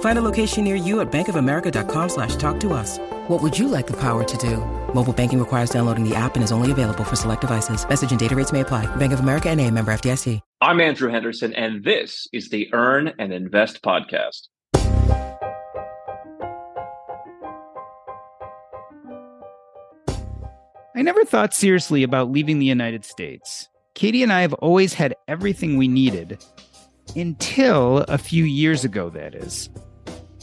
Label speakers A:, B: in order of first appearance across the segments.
A: Find a location near you at bankofamerica.com slash talk to us. What would you like the power to do? Mobile banking requires downloading the app and is only available for select devices. Message and data rates may apply. Bank of America and a member FDIC.
B: I'm Andrew Henderson, and this is the Earn and Invest podcast.
C: I never thought seriously about leaving the United States. Katie and I have always had everything we needed until a few years ago, that is.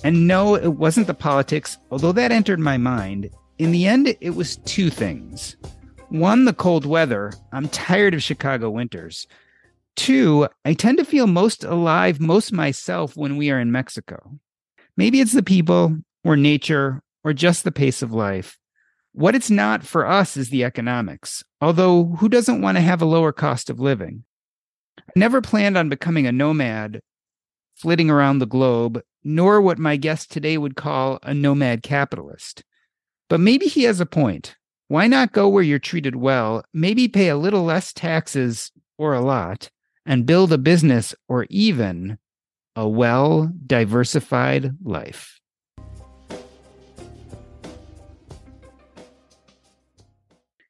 C: And no, it wasn't the politics, although that entered my mind. In the end, it was two things. One, the cold weather. I'm tired of Chicago winters. Two, I tend to feel most alive, most myself when we are in Mexico. Maybe it's the people, or nature, or just the pace of life. What it's not for us is the economics, although who doesn't want to have a lower cost of living? Never planned on becoming a nomad, flitting around the globe, nor what my guest today would call a nomad capitalist. But maybe he has a point. Why not go where you're treated well, maybe pay a little less taxes or a lot, and build a business or even a well diversified life?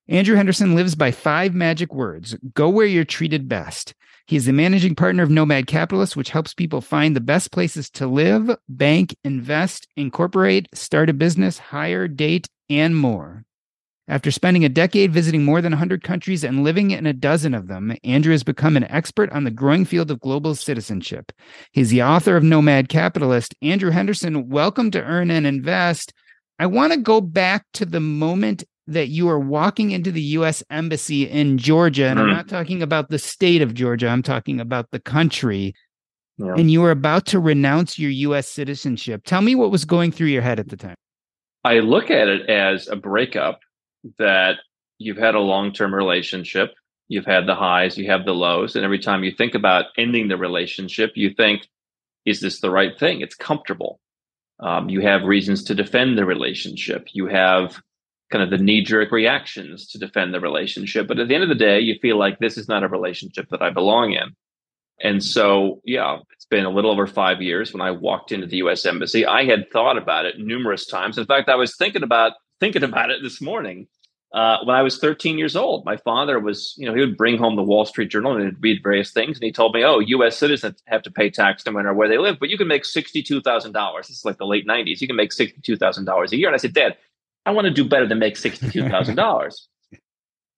C: Andrew Henderson lives by five magic words go where you're treated best. He is the managing partner of Nomad Capitalist, which helps people find the best places to live, bank, invest, incorporate, start a business, hire, date, and more. After spending a decade visiting more than 100 countries and living in a dozen of them, Andrew has become an expert on the growing field of global citizenship. He's the author of Nomad Capitalist. Andrew Henderson, welcome to Earn and Invest. I want to go back to the moment that you are walking into the U.S. Embassy in Georgia, and mm. I'm not talking about the state of Georgia, I'm talking about the country, yeah. and you were about to renounce your U.S. citizenship. Tell me what was going through your head at the time.
B: I look at it as a breakup that you've had a long term relationship, you've had the highs, you have the lows, and every time you think about ending the relationship, you think, is this the right thing? It's comfortable. Um, you have reasons to defend the relationship. You have kind of the knee jerk reactions to defend the relationship. But at the end of the day, you feel like this is not a relationship that I belong in. And so, yeah, it's been a little over five years when I walked into the U.S. Embassy. I had thought about it numerous times. In fact, I was thinking about thinking about it this morning. Uh, when I was 13 years old, my father was, you know, he would bring home the Wall Street Journal and he'd read various things, and he told me, "Oh, U.S. citizens have to pay tax no matter where they live, but you can make sixty-two thousand dollars. This is like the late '90s. You can make sixty-two thousand dollars a year." And I said, "Dad, I want to do better than make sixty-two thousand dollars.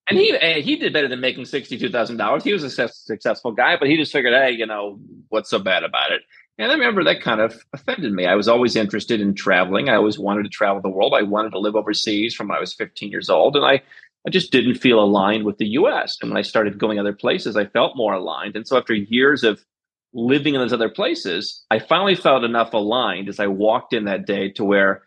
B: and he he did better than making sixty-two thousand dollars. He was a successful guy, but he just figured, hey, you know, what's so bad about it? And I remember that kind of offended me. I was always interested in traveling. I always wanted to travel the world. I wanted to live overseas from when I was 15 years old. And I, I just didn't feel aligned with the US. And when I started going other places, I felt more aligned. And so after years of living in those other places, I finally felt enough aligned as I walked in that day to where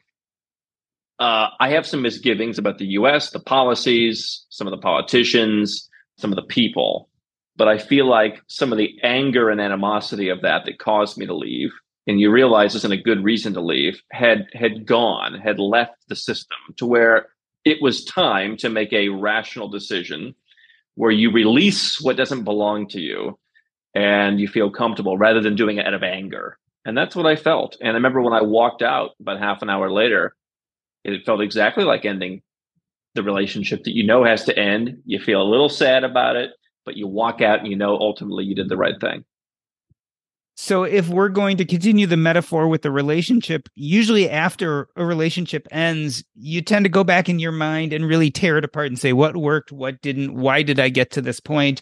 B: uh, I have some misgivings about the US, the policies, some of the politicians, some of the people. But I feel like some of the anger and animosity of that that caused me to leave, and you realize isn't a good reason to leave, had had gone, had left the system to where it was time to make a rational decision where you release what doesn't belong to you and you feel comfortable rather than doing it out of anger. And that's what I felt. And I remember when I walked out about half an hour later, it felt exactly like ending the relationship that you know has to end. You feel a little sad about it, but you walk out and you know ultimately you did the right thing.
C: So, if we're going to continue the metaphor with the relationship, usually after a relationship ends, you tend to go back in your mind and really tear it apart and say, what worked, what didn't, why did I get to this point?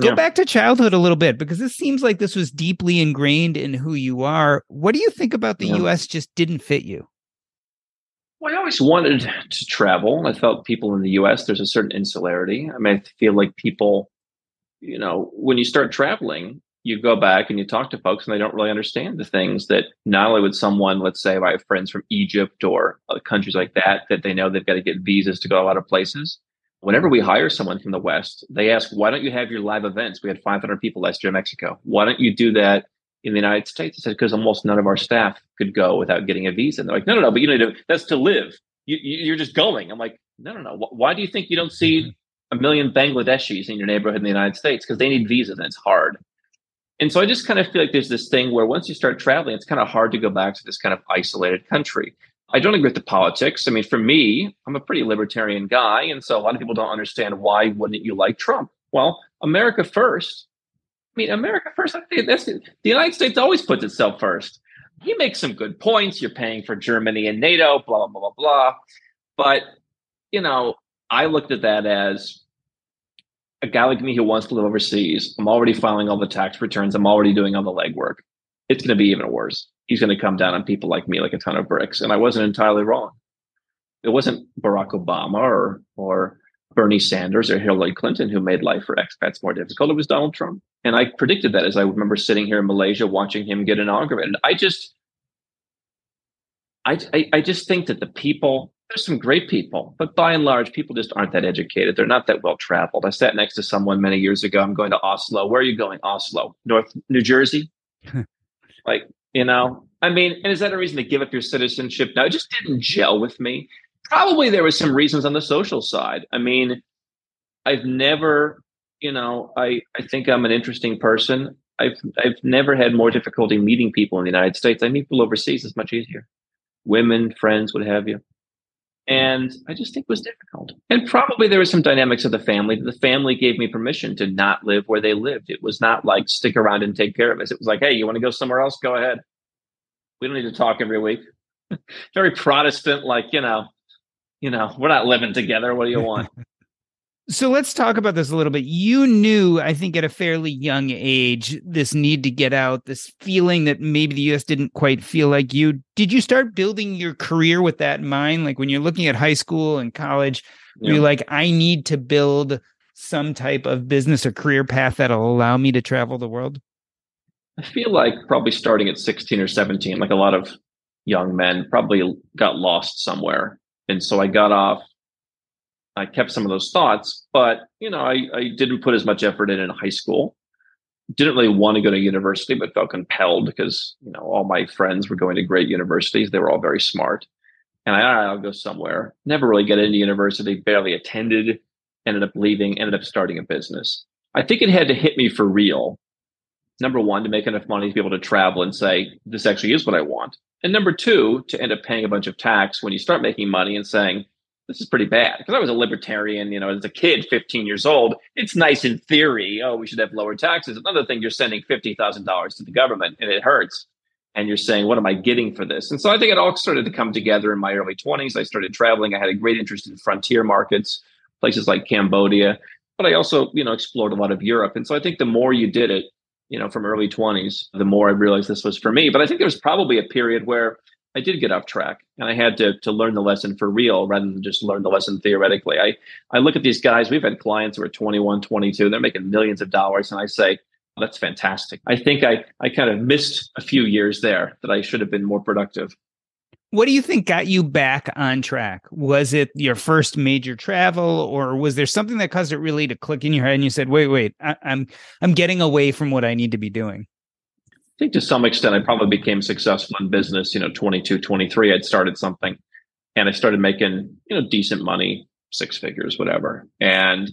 C: Go yeah. back to childhood a little bit because this seems like this was deeply ingrained in who you are. What do you think about the yeah. US just didn't fit you?
B: Well, I always wanted to travel. I felt people in the US, there's a certain insularity. I mean, I feel like people, you know, when you start traveling, you go back and you talk to folks and they don't really understand the things that not only would someone, let's say, I have friends from Egypt or countries like that, that they know they've got to get visas to go a lot of places. Whenever we hire someone from the West, they ask, why don't you have your live events? We had 500 people last year in Mexico. Why don't you do that in the United States? I said, because almost none of our staff could go without getting a visa. And they're like, no, no, no, but you need to, that's to live. You, you're just going. I'm like, no, no, no. Why do you think you don't see a million Bangladeshis in your neighborhood in the United States? Because they need visas and it's hard. And so I just kind of feel like there's this thing where once you start traveling, it's kind of hard to go back to this kind of isolated country. I don't agree with the politics. I mean, for me, I'm a pretty libertarian guy. And so a lot of people don't understand why wouldn't you like Trump? Well, America first. I mean, America first. That's the United States always puts itself first. He makes some good points. You're paying for Germany and NATO, blah, blah, blah, blah, blah. But, you know, I looked at that as a guy like me who wants to live overseas, I'm already filing all the tax returns. I'm already doing all the legwork. It's going to be even worse. He's going to come down on people like me like a ton of bricks. And I wasn't entirely wrong. It wasn't Barack Obama or, or Bernie Sanders or Hillary Clinton who made life for expats more difficult. It was Donald Trump. And I predicted that as I remember sitting here in Malaysia watching him get inaugurated. I just, I, I, I just think that the people there's some great people, but by and large, people just aren't that educated. They're not that well traveled. I sat next to someone many years ago. I'm going to Oslo. Where are you going? Oslo, North New Jersey. like, you know, I mean, and is that a reason to give up your citizenship? No, it just didn't gel with me. Probably there was some reasons on the social side. I mean, I've never, you know, I, I think I'm an interesting person. I've I've never had more difficulty meeting people in the United States. I meet people overseas. It's much easier. Women, friends, what have you. And I just think it was difficult. And probably there was some dynamics of the family. The family gave me permission to not live where they lived. It was not like stick around and take care of us. It was like, hey, you want to go somewhere else? Go ahead. We don't need to talk every week. Very Protestant, like, you know, you know, we're not living together. What do you want?
C: So let's talk about this a little bit. You knew, I think, at a fairly young age, this need to get out, this feeling that maybe the US didn't quite feel like you. Did you start building your career with that in mind? Like when you're looking at high school and college, yeah. you're like, I need to build some type of business or career path that'll allow me to travel the world?
B: I feel like probably starting at 16 or 17, like a lot of young men, probably got lost somewhere. And so I got off I kept some of those thoughts, but you know, I, I didn't put as much effort in in high school. Didn't really want to go to university, but felt compelled because you know all my friends were going to great universities. They were all very smart, and I I'll go somewhere. Never really get into university. Barely attended. Ended up leaving. Ended up starting a business. I think it had to hit me for real. Number one, to make enough money to be able to travel and say this actually is what I want, and number two, to end up paying a bunch of tax when you start making money and saying this is pretty bad because I was a libertarian, you know, as a kid, 15 years old. It's nice in theory. Oh, we should have lower taxes. Another thing, you're sending $50,000 to the government and it hurts. And you're saying, what am I getting for this? And so I think it all started to come together in my early 20s. I started traveling. I had a great interest in frontier markets, places like Cambodia, but I also, you know, explored a lot of Europe. And so I think the more you did it, you know, from early 20s, the more I realized this was for me. But I think there was probably a period where I did get off track and I had to to learn the lesson for real rather than just learn the lesson theoretically. I, I look at these guys, we've had clients who are 21, 22, they're making millions of dollars. And I say, that's fantastic. I think I, I kind of missed a few years there that I should have been more productive.
C: What do you think got you back on track? Was it your first major travel, or was there something that caused it really to click in your head and you said, "Wait, wait, I, I'm I'm getting away from what I need to be doing"?
B: I think to some extent, I probably became successful in business. You know, 22, 23, I'd started something and I started making, you know, decent money, six figures, whatever. And,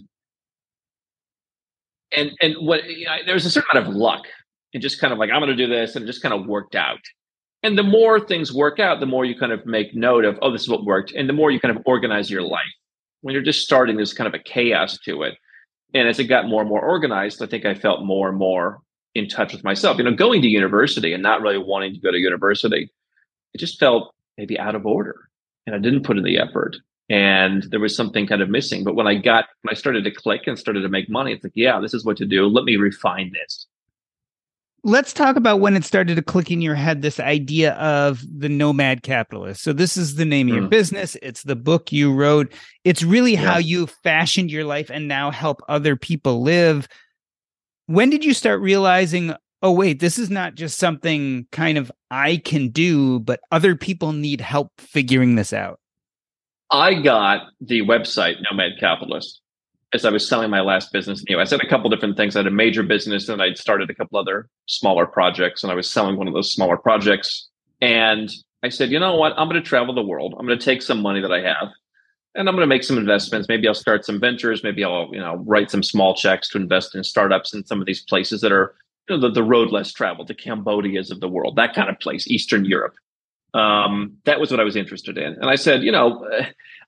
B: and, and what you know, there was a certain amount of luck and just kind of like, I'm going to do this. And it just kind of worked out. And the more things work out, the more you kind of make note of, oh, this is what worked. And the more you kind of organize your life. When you're just starting, there's kind of a chaos to it. And as it got more and more organized, I think I felt more and more in touch with myself. You know, going to university and not really wanting to go to university, it just felt maybe out of order. And I didn't put in the effort. And there was something kind of missing. But when I got, when I started to click and started to make money, it's like, yeah, this is what to do. Let me refine this.
C: Let's talk about when it started to click in your head this idea of the nomad capitalist. So, this is the name of your mm. business. It's the book you wrote. It's really yeah. how you fashioned your life and now help other people live when did you start realizing oh wait this is not just something kind of i can do but other people need help figuring this out
B: i got the website nomad capitalist as i was selling my last business you know i said a couple different things i had a major business and i'd started a couple other smaller projects and i was selling one of those smaller projects and i said you know what i'm going to travel the world i'm going to take some money that i have and I'm going to make some investments. Maybe I'll start some ventures. Maybe I'll, you know, write some small checks to invest in startups in some of these places that are, you know, the, the road less traveled, the Cambodias of the world, that kind of place, Eastern Europe. Um, that was what I was interested in. And I said, you know,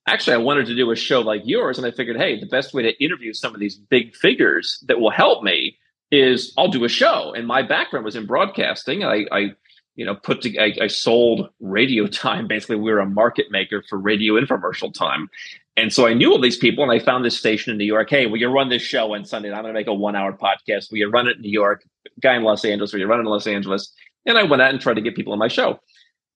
B: actually, I wanted to do a show like yours. And I figured, hey, the best way to interview some of these big figures that will help me is I'll do a show. And my background was in broadcasting. I, I you know, put to, I, I, sold radio time. Basically, we were a market maker for radio infomercial time. And so I knew all these people and I found this station in New York. Hey, will you run this show on Sunday? I'm going to make a one hour podcast. Will you run it in New York? Guy in Los Angeles. Will you run it in Los Angeles? And I went out and tried to get people on my show.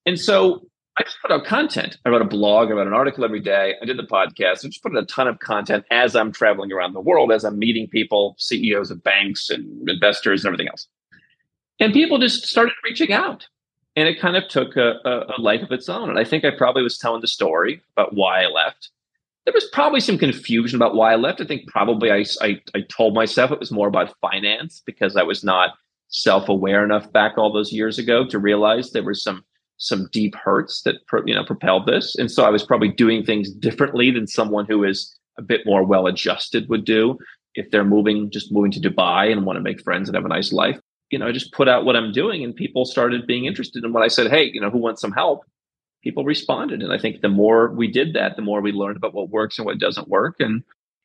B: And so I just put out content. I wrote a blog, I wrote an article every day. I did the podcast. I just put in a ton of content as I'm traveling around the world, as I'm meeting people, CEOs of banks and investors and everything else. And people just started reaching out. And it kind of took a, a, a life of its own. And I think I probably was telling the story about why I left. There was probably some confusion about why I left. I think probably I, I, I told myself it was more about finance because I was not self-aware enough back all those years ago to realize there were some some deep hurts that you know propelled this and so i was probably doing things differently than someone who is a bit more well adjusted would do if they're moving just moving to dubai and want to make friends and have a nice life you know, I just put out what I'm doing and people started being interested. in what I said, hey, you know, who wants some help? People responded. And I think the more we did that, the more we learned about what works and what doesn't work. And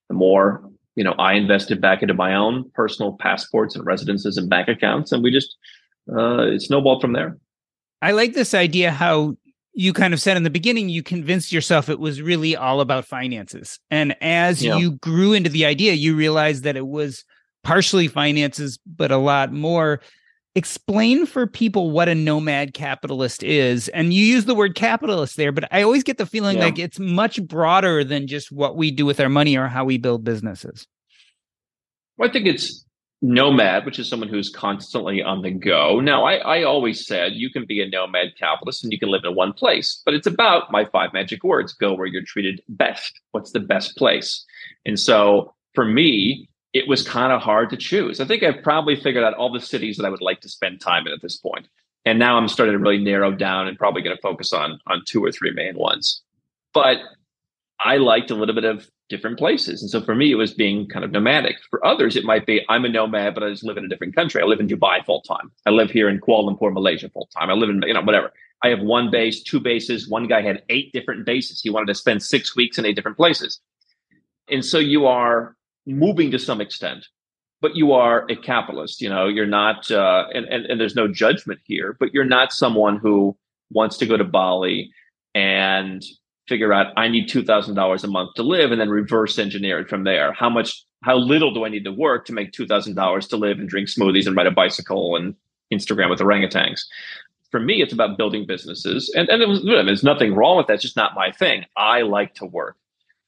B: the more, you know, I invested back into my own personal passports and residences and bank accounts. And we just, uh, it snowballed from there.
C: I like this idea how you kind of said in the beginning, you convinced yourself it was really all about finances. And as yeah. you grew into the idea, you realized that it was partially finances, but a lot more. Explain for people what a nomad capitalist is. And you use the word capitalist there, but I always get the feeling yeah. like it's much broader than just what we do with our money or how we build businesses.
B: Well, I think it's nomad, which is someone who's constantly on the go. Now, I, I, always said you can be a nomad capitalist and you can live in one place, but it's about my five magic words go where you're treated best. What's the best place? And so for me, it was kind of hard to choose. I think I've probably figured out all the cities that I would like to spend time in at this point. And now I'm starting to really narrow down and probably going to focus on on two or three main ones. But I liked a little bit of different places. And so for me, it was being kind of nomadic. For others, it might be I'm a nomad, but I just live in a different country. I live in Dubai full time. I live here in Kuala Lumpur, Malaysia full time. I live in, you know, whatever. I have one base, two bases. One guy had eight different bases. He wanted to spend six weeks in eight different places. And so you are moving to some extent but you are a capitalist you know you're not uh, and, and, and there's no judgment here but you're not someone who wants to go to bali and figure out i need $2000 a month to live and then reverse engineer it from there how much how little do i need to work to make $2000 to live and drink smoothies and ride a bicycle and instagram with orangutans for me it's about building businesses and, and it was, there's nothing wrong with that it's just not my thing i like to work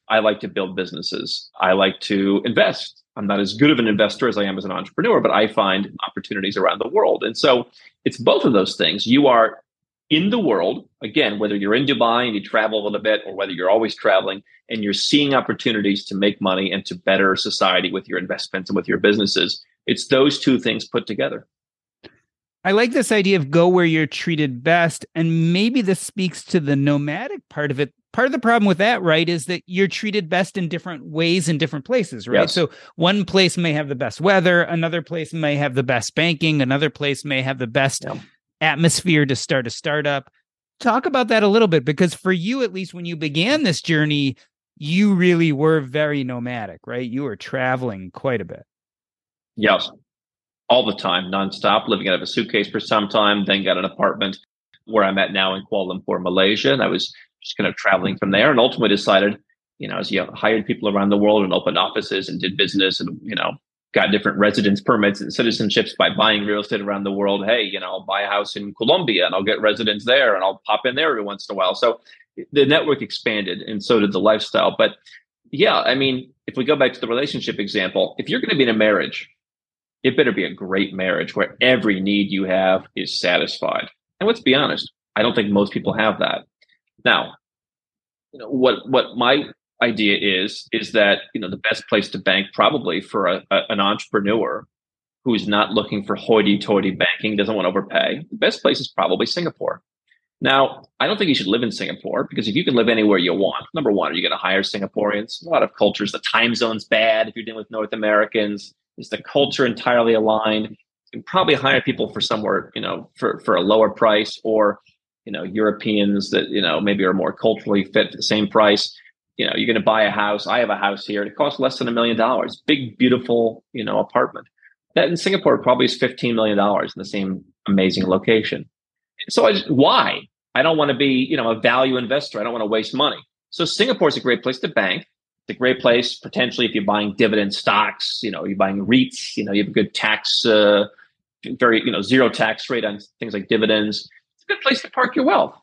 B: I like to build businesses. I like to invest. I'm not as good of an investor as I am as an entrepreneur, but I find opportunities around the world. And so it's both of those things. You are in the world, again, whether you're in Dubai and you travel a little bit, or whether you're always traveling and you're seeing opportunities to make money and to better society with your investments and with your businesses. It's those two things put together.
C: I like this idea of go where you're treated best. And maybe this speaks to the nomadic part of it part of the problem with that, right, is that you're treated best in different ways in different places, right? Yes. So one place may have the best weather, another place may have the best banking, another place may have the best yeah. Atmosphere to start a startup. Talk about that a little bit because for you, at least when you began this journey, you really were very nomadic, right? You were traveling quite a bit.
B: Yes. all the time, nonstop, living out of a suitcase for some time, then got an apartment where I'm at now in Kuala Lumpur, Malaysia. And I was just kind of traveling from there and ultimately decided, you know, as you hired people around the world and opened offices and did business and, you know, got different residence permits and citizenships by buying real estate around the world. Hey, you know, I'll buy a house in Colombia and I'll get residence there and I'll pop in there every once in a while. So the network expanded and so did the lifestyle. But yeah, I mean, if we go back to the relationship example, if you're going to be in a marriage, it better be a great marriage where every need you have is satisfied. And let's be honest, I don't think most people have that. Now, you know, what what my idea is is that you know the best place to bank probably for a, a, an entrepreneur who's not looking for hoity-toity banking, doesn't want to overpay. The best place is probably Singapore. Now, I don't think you should live in Singapore because if you can live anywhere you want, number one, are you going to hire Singaporeans? A lot of cultures, the time zone's bad if you're dealing with North Americans. Is the culture entirely aligned? You can probably hire people for somewhere, you know, for, for a lower price or, you know, Europeans that, you know, maybe are more culturally fit for the same price. You know, you're going to buy a house. I have a house here. It costs less than a million dollars. Big, beautiful, you know, apartment. That in Singapore probably is $15 million in the same amazing location. So I, why? I don't want to be, you know, a value investor. I don't want to waste money. So Singapore is a great place to bank. It's a great place potentially if you're buying dividend stocks. You know, you're buying REITs. You know, you have a good tax, uh, very you know zero tax rate on things like dividends. It's a good place to park your wealth.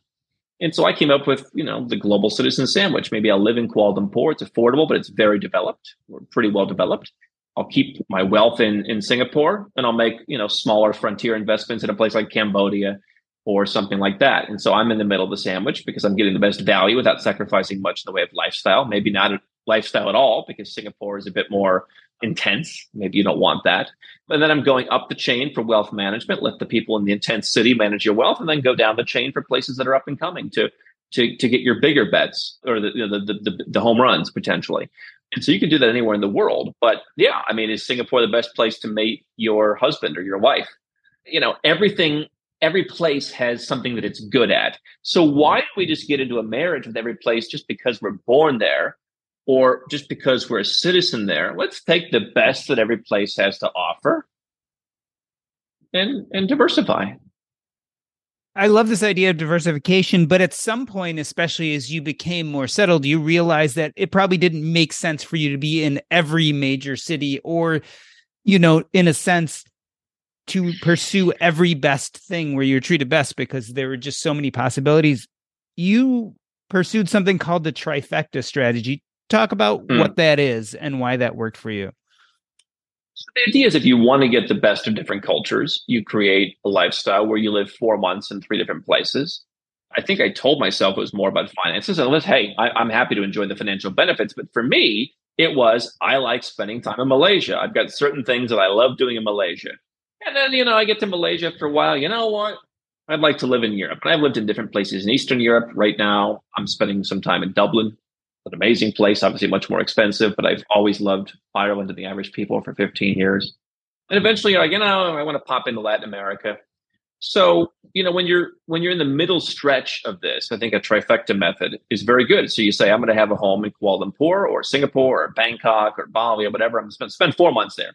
B: And so I came up with, you know, the global citizen sandwich. Maybe I'll live in Kuala Lumpur. It's affordable, but it's very developed. We're pretty well developed. I'll keep my wealth in in Singapore, and I'll make you know smaller frontier investments in a place like Cambodia or something like that. And so I'm in the middle of the sandwich because I'm getting the best value without sacrificing much in the way of lifestyle. Maybe not a lifestyle at all because Singapore is a bit more intense. Maybe you don't want that. And then I'm going up the chain for wealth management, let the people in the intense city manage your wealth, and then go down the chain for places that are up and coming to to to get your bigger bets or the you know, the, the, the home runs potentially. And so you can do that anywhere in the world. But yeah, I mean, is Singapore the best place to meet your husband or your wife? You know, everything every place has something that it's good at. So why don't we just get into a marriage with every place just because we're born there or just because we're a citizen there? Let's take the best that every place has to offer and and diversify.
C: I love this idea of diversification, but at some point, especially as you became more settled, you realized that it probably didn't make sense for you to be in every major city or, you know, in a sense, to pursue every best thing where you're treated best because there were just so many possibilities. You pursued something called the trifecta strategy. Talk about mm. what that is and why that worked for you.
B: So the idea is if you want to get the best of different cultures, you create a lifestyle where you live four months in three different places. I think I told myself it was more about finances. Unless, hey, I, I'm happy to enjoy the financial benefits. But for me, it was I like spending time in Malaysia. I've got certain things that I love doing in Malaysia. And then, you know, I get to Malaysia after a while. You know what? I'd like to live in Europe. And I've lived in different places in Eastern Europe. Right now, I'm spending some time in Dublin, an amazing place, obviously much more expensive, but I've always loved Ireland and the Irish people for 15 years. And eventually, like, you know, I want to pop into Latin America. So, you know, when you're when you're in the middle stretch of this, I think a trifecta method is very good. So you say, I'm going to have a home in Kuala Lumpur or Singapore or Bangkok or Bali or whatever. I'm going to spend four months there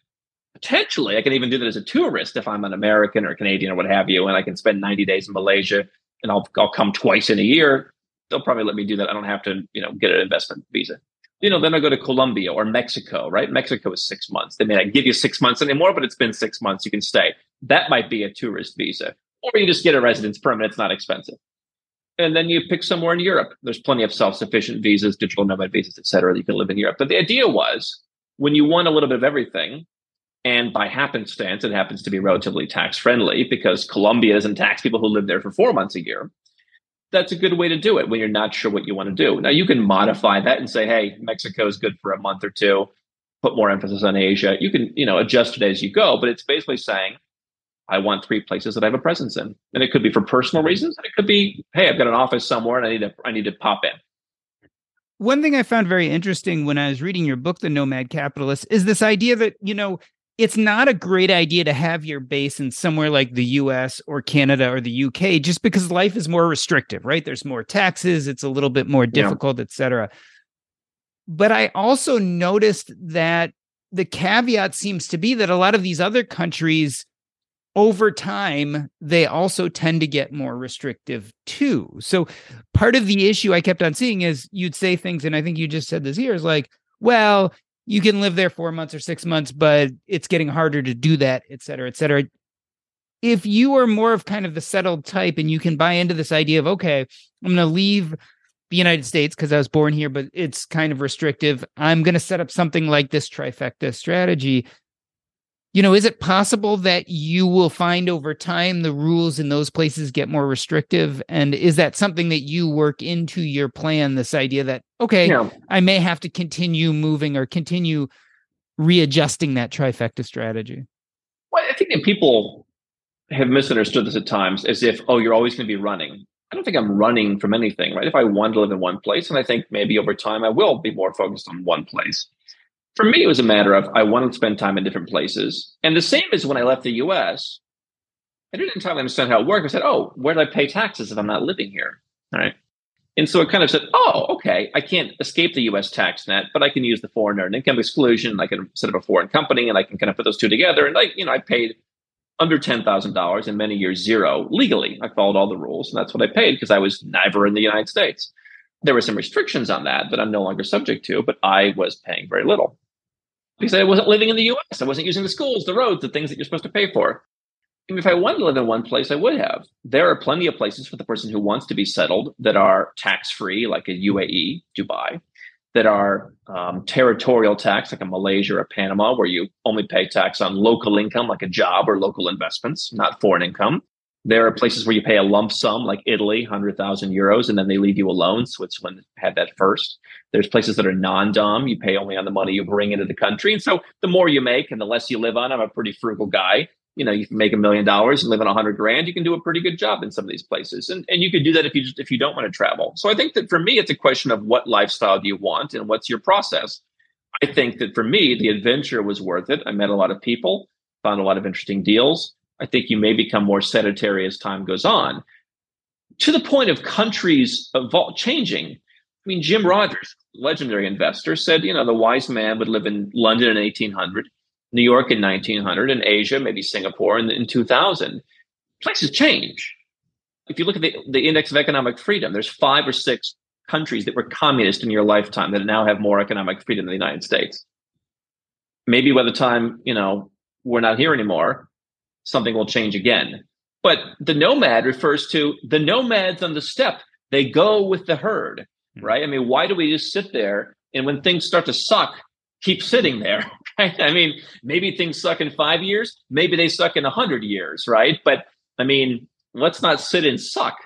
B: potentially I can even do that as a tourist if I'm an American or Canadian or what have you, and I can spend 90 days in Malaysia and I'll I'll come twice in a year. They'll probably let me do that. I don't have to, you know, get an investment visa. You know, then I go to Colombia or Mexico, right? Mexico is six months. They may not give you six months anymore, but it's been six months. You can stay. That might be a tourist visa. Or you just get a residence permit. It's not expensive. And then you pick somewhere in Europe. There's plenty of self-sufficient visas, digital nomad visas, et cetera, that you can live in Europe. But the idea was when you want a little bit of everything, and by happenstance, it happens to be relatively tax friendly because Colombia doesn't tax people who live there for four months a year. That's a good way to do it when you're not sure what you want to do. Now, you can modify that and say, hey, Mexico is good for a month or two, put more emphasis on Asia. You can, you know, adjust it as you go, but it's basically saying, I want three places that I have a presence in. And it could be for personal reasons. And it could be, hey, I've got an office somewhere and I need to I need to pop in.
C: One thing I found very interesting when I was reading your book, The Nomad Capitalist, is this idea that, you know, it's not a great idea to have your base in somewhere like the US or Canada or the UK just because life is more restrictive, right? There's more taxes, it's a little bit more difficult, yeah. et cetera. But I also noticed that the caveat seems to be that a lot of these other countries over time they also tend to get more restrictive too so part of the issue i kept on seeing is you'd say things and i think you just said this here is like well you can live there four months or six months but it's getting harder to do that et cetera et cetera if you are more of kind of the settled type and you can buy into this idea of okay i'm going to leave the united states because i was born here but it's kind of restrictive i'm going to set up something like this trifecta strategy you know, is it possible that you will find over time the rules in those places get more restrictive? And is that something that you work into your plan? This idea that, okay, yeah. I may have to continue moving or continue readjusting that trifecta strategy?
B: Well, I think that people have misunderstood this at times as if, oh, you're always going to be running. I don't think I'm running from anything, right? If I want to live in one place, and I think maybe over time I will be more focused on one place for me, it was a matter of I wanted to spend time in different places. And the same as when I left the US, I didn't entirely understand how it worked. I said, oh, where do I pay taxes if I'm not living here? All right. And so it kind of said, oh, okay, I can't escape the US tax net, but I can use the foreign earned income exclusion. I can set up a foreign company and I can kind of put those two together. And I, you know, I paid under $10,000 in many years zero legally. I followed all the rules and that's what I paid because I was never in the United States. There were some restrictions on that that I'm no longer subject to, but I was paying very little because I wasn't living in the US. I wasn't using the schools, the roads, the things that you're supposed to pay for. If I wanted to live in one place, I would have. There are plenty of places for the person who wants to be settled that are tax free, like a UAE, Dubai, that are um, territorial tax, like a Malaysia or Panama, where you only pay tax on local income, like a job or local investments, not foreign income. There are places where you pay a lump sum, like Italy, 100,000 euros, and then they leave you alone. Switzerland had that first. There's places that are non dom. You pay only on the money you bring into the country. And so the more you make and the less you live on, I'm a pretty frugal guy. You know, you can make a million dollars and live on a hundred grand. You can do a pretty good job in some of these places. And, and you can do that if you just, if you don't want to travel. So I think that for me, it's a question of what lifestyle do you want and what's your process. I think that for me, the adventure was worth it. I met a lot of people, found a lot of interesting deals. I think you may become more sedentary as time goes on. To the point of countries evol- changing, I mean, Jim Rogers, legendary investor, said, you know, the wise man would live in London in 1800, New York in 1900, and Asia, maybe Singapore in, in 2000. Places change. If you look at the, the index of economic freedom, there's five or six countries that were communist in your lifetime that now have more economic freedom than the United States. Maybe by the time, you know, we're not here anymore, something will change again. But the nomad refers to the nomads on the steppe. They go with the herd, hmm. right? I mean, why do we just sit there and when things start to suck, keep sitting there? Right? I mean, maybe things suck in five years, maybe they suck in a hundred years, right? But I mean, let's not sit and suck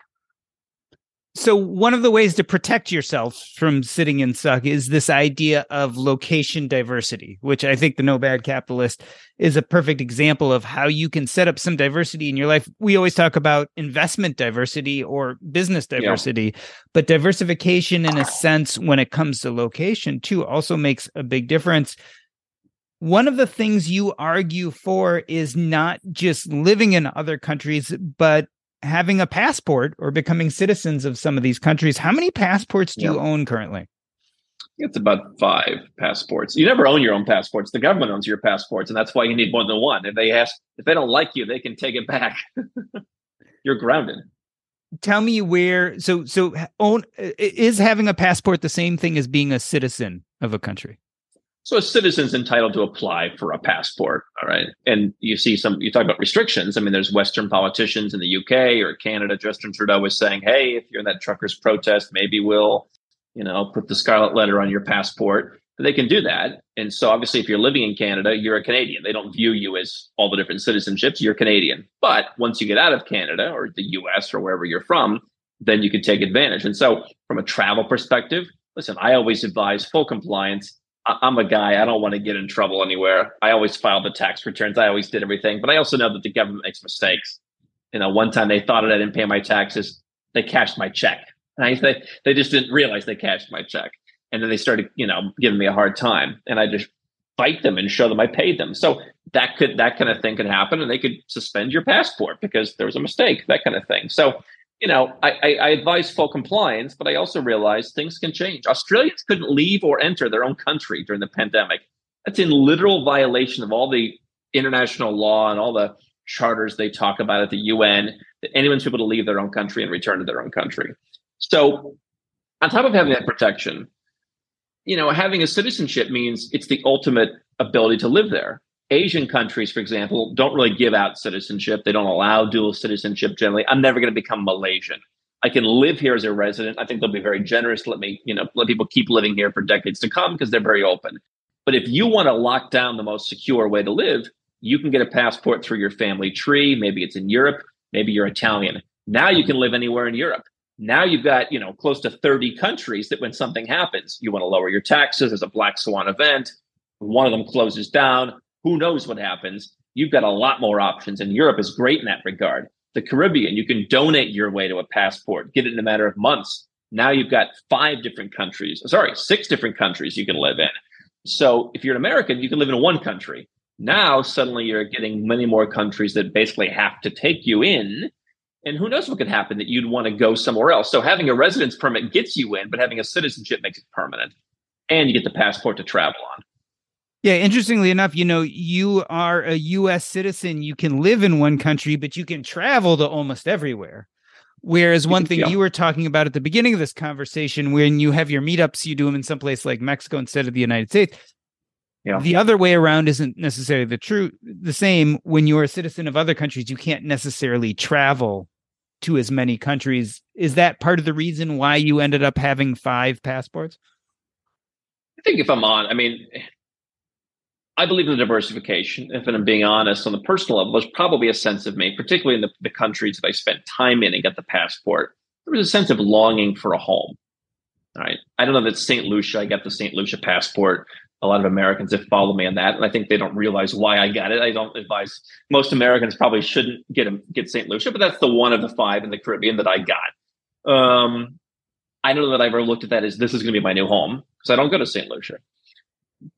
C: so one of the ways to protect yourself from sitting and suck is this idea of location diversity, which I think the Nomad Capitalist is a perfect example of how you can set up some diversity in your life. We always talk about investment diversity or business diversity, yeah. but diversification in a sense when it comes to location too also makes a big difference. One of the things you argue for is not just living in other countries, but having a passport or becoming citizens of some of these countries. How many passports do yeah. you own currently?
B: It's about five passports. You never own your own passports. The government owns your passports, and that's why you need more than one. If they ask, if they don't like you, they can take it back. You're grounded.
C: Tell me where. So, so own is having a passport the same thing as being a citizen of a country?
B: So a citizen's entitled to apply for a passport. All right. And you see some, you talk about restrictions. I mean, there's Western politicians in the UK or Canada. Justin Trudeau was saying, hey, if you're in that truckers protest, maybe we'll, you know, put the scarlet letter on your passport. They can do that. And so obviously, if you're living in Canada, you're a Canadian. They don't view you as all the different citizenships. You're Canadian. But once you get out of Canada or the US or wherever you're from, then you can take advantage. And so from a travel perspective, listen, I always advise full compliance I'm a guy. I don't want to get in trouble anywhere. I always filed the tax returns. I always did everything, but I also know that the government makes mistakes. You know, one time they thought that I didn't pay my taxes. They cashed my check. Right? They they just didn't realize they cashed my check, and then they started, you know, giving me a hard time. And I just fight them and show them I paid them. So that could that kind of thing could happen, and they could suspend your passport because there was a mistake. That kind of thing. So you know, I, I, I, advise full compliance, but I also realize things can change. Australians couldn't leave or enter their own country during the pandemic. That's in literal violation of all the international law and all the charters they talk about at the UN that anyone's able to leave their own country and return to their own country. So, on top of having that protection, you know, having a citizenship means it's the ultimate ability to live there. Asian countries, for example, don't really give out citizenship. They don't allow dual citizenship generally. I'm never going to become Malaysian. I can live here as a resident. I think they'll be very generous. Let me, you know, let people keep living here for decades to come because they're very open. But if you want to lock down the most secure way to live, you can get a passport through your family tree. Maybe it's in Europe. Maybe you're Italian. Now you can live anywhere in Europe. Now you've got, you know, close to 30 countries that when something happens, you want to lower your taxes as a black swan event. One of them closes down. Who knows what happens? You've got a lot more options, and Europe is great in that regard. The Caribbean, you can donate your way to a passport, get it in a matter of months. Now you've got five different countries, sorry, six different countries you can live in. So if you're an American, you can live in one country. Now suddenly you're getting many more countries that basically have to take you in. And who knows what could happen that you'd want to go somewhere else. So having a residence permit gets you in, but having a citizenship makes it permanent. And you get the passport to travel on.
C: Yeah, interestingly enough, you know, you are a US citizen, you can live in one country, but you can travel to almost everywhere. Whereas one thing yeah. you were talking about at the beginning of this conversation, when you have your meetups, you do them in some place like Mexico instead of the United States. Yeah. The other way around isn't necessarily the true the same. When you're a citizen of other countries, you can't necessarily travel to as many countries. Is that part of the reason why you ended up having five passports?
B: I think if I'm on, I mean, I believe in the diversification. If I'm being honest, on the personal level, there's probably a sense of me, particularly in the, the countries that I spent time in and got the passport. There was a sense of longing for a home. All right. I don't know that St. Lucia, I got the St. Lucia passport a lot of Americans have followed me on that, and I think they don't realize why I got it. I don't advise most Americans probably shouldn't get them get St. Lucia, but that's the one of the five in the Caribbean that I got. Um, I don't know that I've ever looked at that as this is going to be my new home because I don't go to St. Lucia.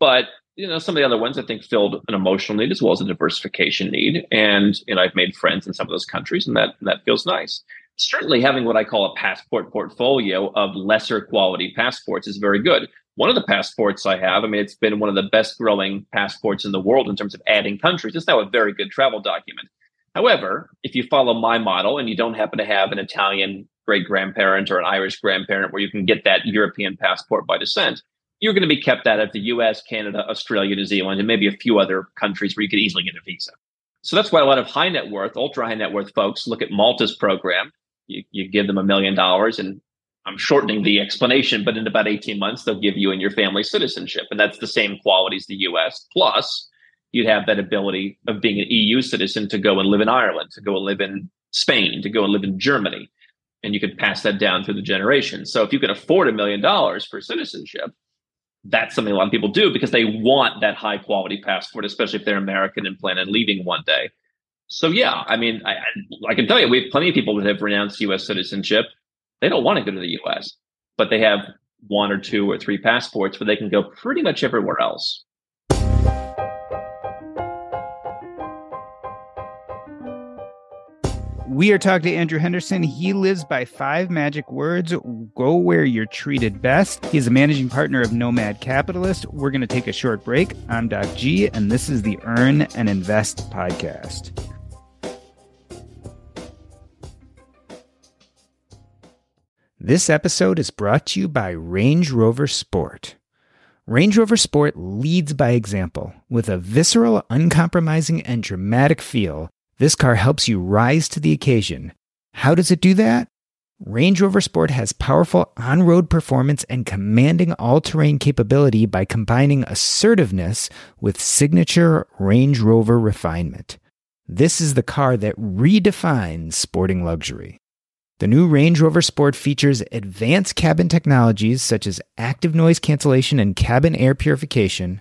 B: But you know, some of the other ones I think filled an emotional need as well as a diversification need, and you know, I've made friends in some of those countries, and that that feels nice. Certainly, having what I call a passport portfolio of lesser quality passports is very good one of the passports I have, I mean, it's been one of the best growing passports in the world in terms of adding countries. It's now a very good travel document. However, if you follow my model and you don't happen to have an Italian great grandparent or an Irish grandparent where you can get that European passport by descent, you're going to be kept out of the US, Canada, Australia, New Zealand, and maybe a few other countries where you could easily get a visa. So that's why a lot of high net worth, ultra high net worth folks look at Malta's program. You, you give them a million dollars and I'm shortening the explanation, but in about 18 months, they'll give you and your family citizenship. And that's the same qualities the US. Plus, you'd have that ability of being an EU citizen to go and live in Ireland, to go and live in Spain, to go and live in Germany. And you could pass that down through the generations. So if you could afford a million dollars for citizenship, that's something a lot of people do because they want that high quality passport, especially if they're American and plan on leaving one day. So yeah, I mean, I, I can tell you, we have plenty of people that have renounced U.S. citizenship they don't want to go to the US, but they have one or two or three passports where they can go pretty much everywhere else.
C: We are talking to Andrew Henderson. He lives by five magic words go where you're treated best. He's a managing partner of Nomad Capitalist. We're going to take a short break. I'm Doc G, and this is the Earn and Invest podcast. This episode is brought to you by Range Rover Sport. Range Rover Sport leads by example. With a visceral, uncompromising, and dramatic feel, this car helps you rise to the occasion. How does it do that? Range Rover Sport has powerful on road performance and commanding all terrain capability by combining assertiveness with signature Range Rover refinement. This is the car that redefines sporting luxury. The new Range Rover Sport features advanced cabin technologies such as active noise cancellation and cabin air purification,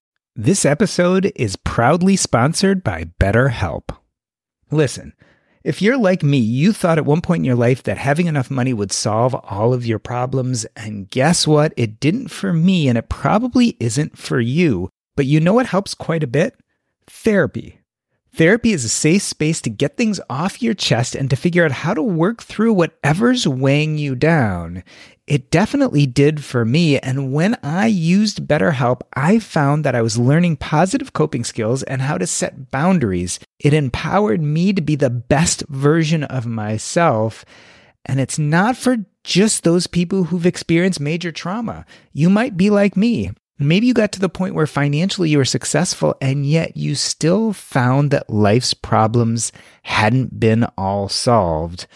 C: This episode is proudly sponsored by BetterHelp. Listen, if you're like me, you thought at one point in your life that having enough money would solve all of your problems, and guess what? It didn't for me, and it probably isn't for you. But you know what helps quite a bit? Therapy. Therapy is a safe space to get things off your chest and to figure out how to work through whatever's weighing you down. It definitely did for me. And when I used BetterHelp, I found that I was learning positive coping skills and how to set boundaries. It empowered me to be the best version of myself. And it's not for just those people who've experienced major trauma. You might be like me. Maybe you got to the point where financially you were successful and yet you still found that life's problems hadn't been all solved.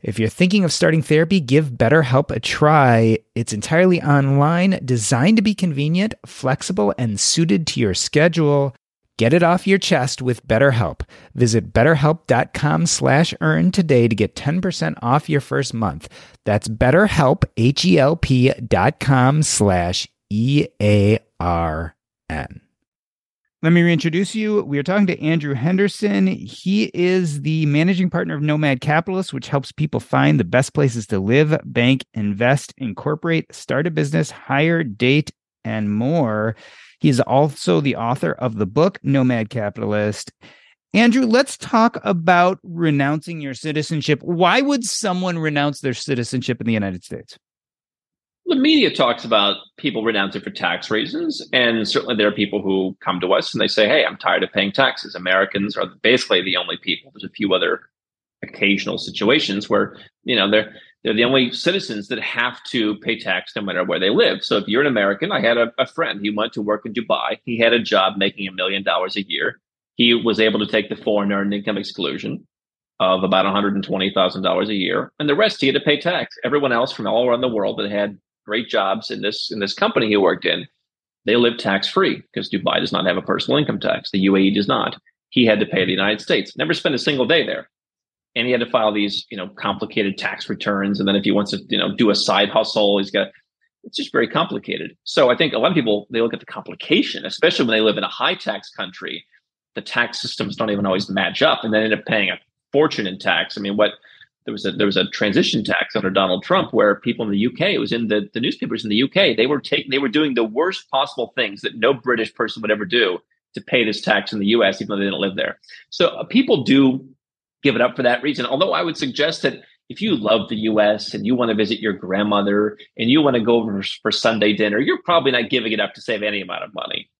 C: If you're thinking of starting therapy, give BetterHelp a try. It's entirely online, designed to be convenient, flexible, and suited to your schedule. Get it off your chest with BetterHelp. Visit betterhelp.com slash earn today to get 10% off your first month. That's betterhelp, H-E-L-P dot com slash E A R N. Let me reintroduce you. We are talking to Andrew Henderson. He is the managing partner of Nomad Capitalist, which helps people find the best places to live, bank, invest, incorporate, start a business, hire, date, and more. He is also the author of the book Nomad Capitalist. Andrew, let's talk about renouncing your citizenship. Why would someone renounce their citizenship in the United States?
B: The media talks about people renouncing for tax reasons. And certainly there are people who come to us and they say, hey, I'm tired of paying taxes. Americans are basically the only people. There's a few other occasional situations where, you know, they're they're the only citizens that have to pay tax no matter where they live. So if you're an American, I had a, a friend, he went to work in Dubai. He had a job making a million dollars a year. He was able to take the foreign earned income exclusion of about $120,000 a year. And the rest he had to pay tax. Everyone else from all around the world that had great jobs in this in this company he worked in, they live tax free because Dubai does not have a personal income tax. The UAE does not. He had to pay the United States. Never spent a single day there, and he had to file these you know complicated tax returns. And then if he wants to you know do a side hustle, he's got it's just very complicated. So I think a lot of people they look at the complication, especially when they live in a high tax country. The tax systems don't even always match up, and then end up paying a fortune in tax. I mean, what there was a there was a transition tax under Donald Trump where people in the UK it was in the, the newspapers in the UK they were taking they were doing the worst possible things that no British person would ever do to pay this tax in the US even though they didn't live there. So uh, people do give it up for that reason. Although I would suggest that if you love the US and you want to visit your grandmother and you want to go over for Sunday dinner, you're probably not giving it up to save any amount of money.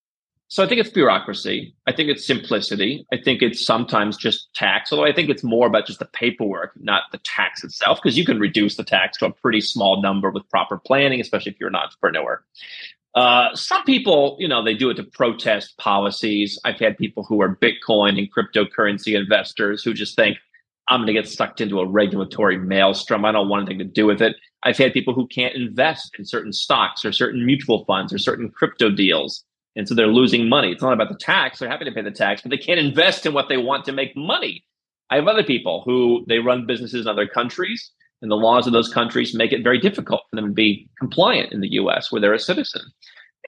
B: So I think it's bureaucracy. I think it's simplicity. I think it's sometimes just tax, although I think it's more about just the paperwork, not the tax itself, because you can reduce the tax to a pretty small number with proper planning, especially if you're an entrepreneur. Uh, some people, you know, they do it to protest policies. I've had people who are Bitcoin and cryptocurrency investors who just think, I'm going to get sucked into a regulatory maelstrom. I don't want anything to do with it. I've had people who can't invest in certain stocks or certain mutual funds or certain crypto deals and so they're losing money. It's not about the tax. They're happy to pay the tax, but they can't invest in what they want to make money. I have other people who they run businesses in other countries, and the laws of those countries make it very difficult for them to be compliant in the US where they're a citizen.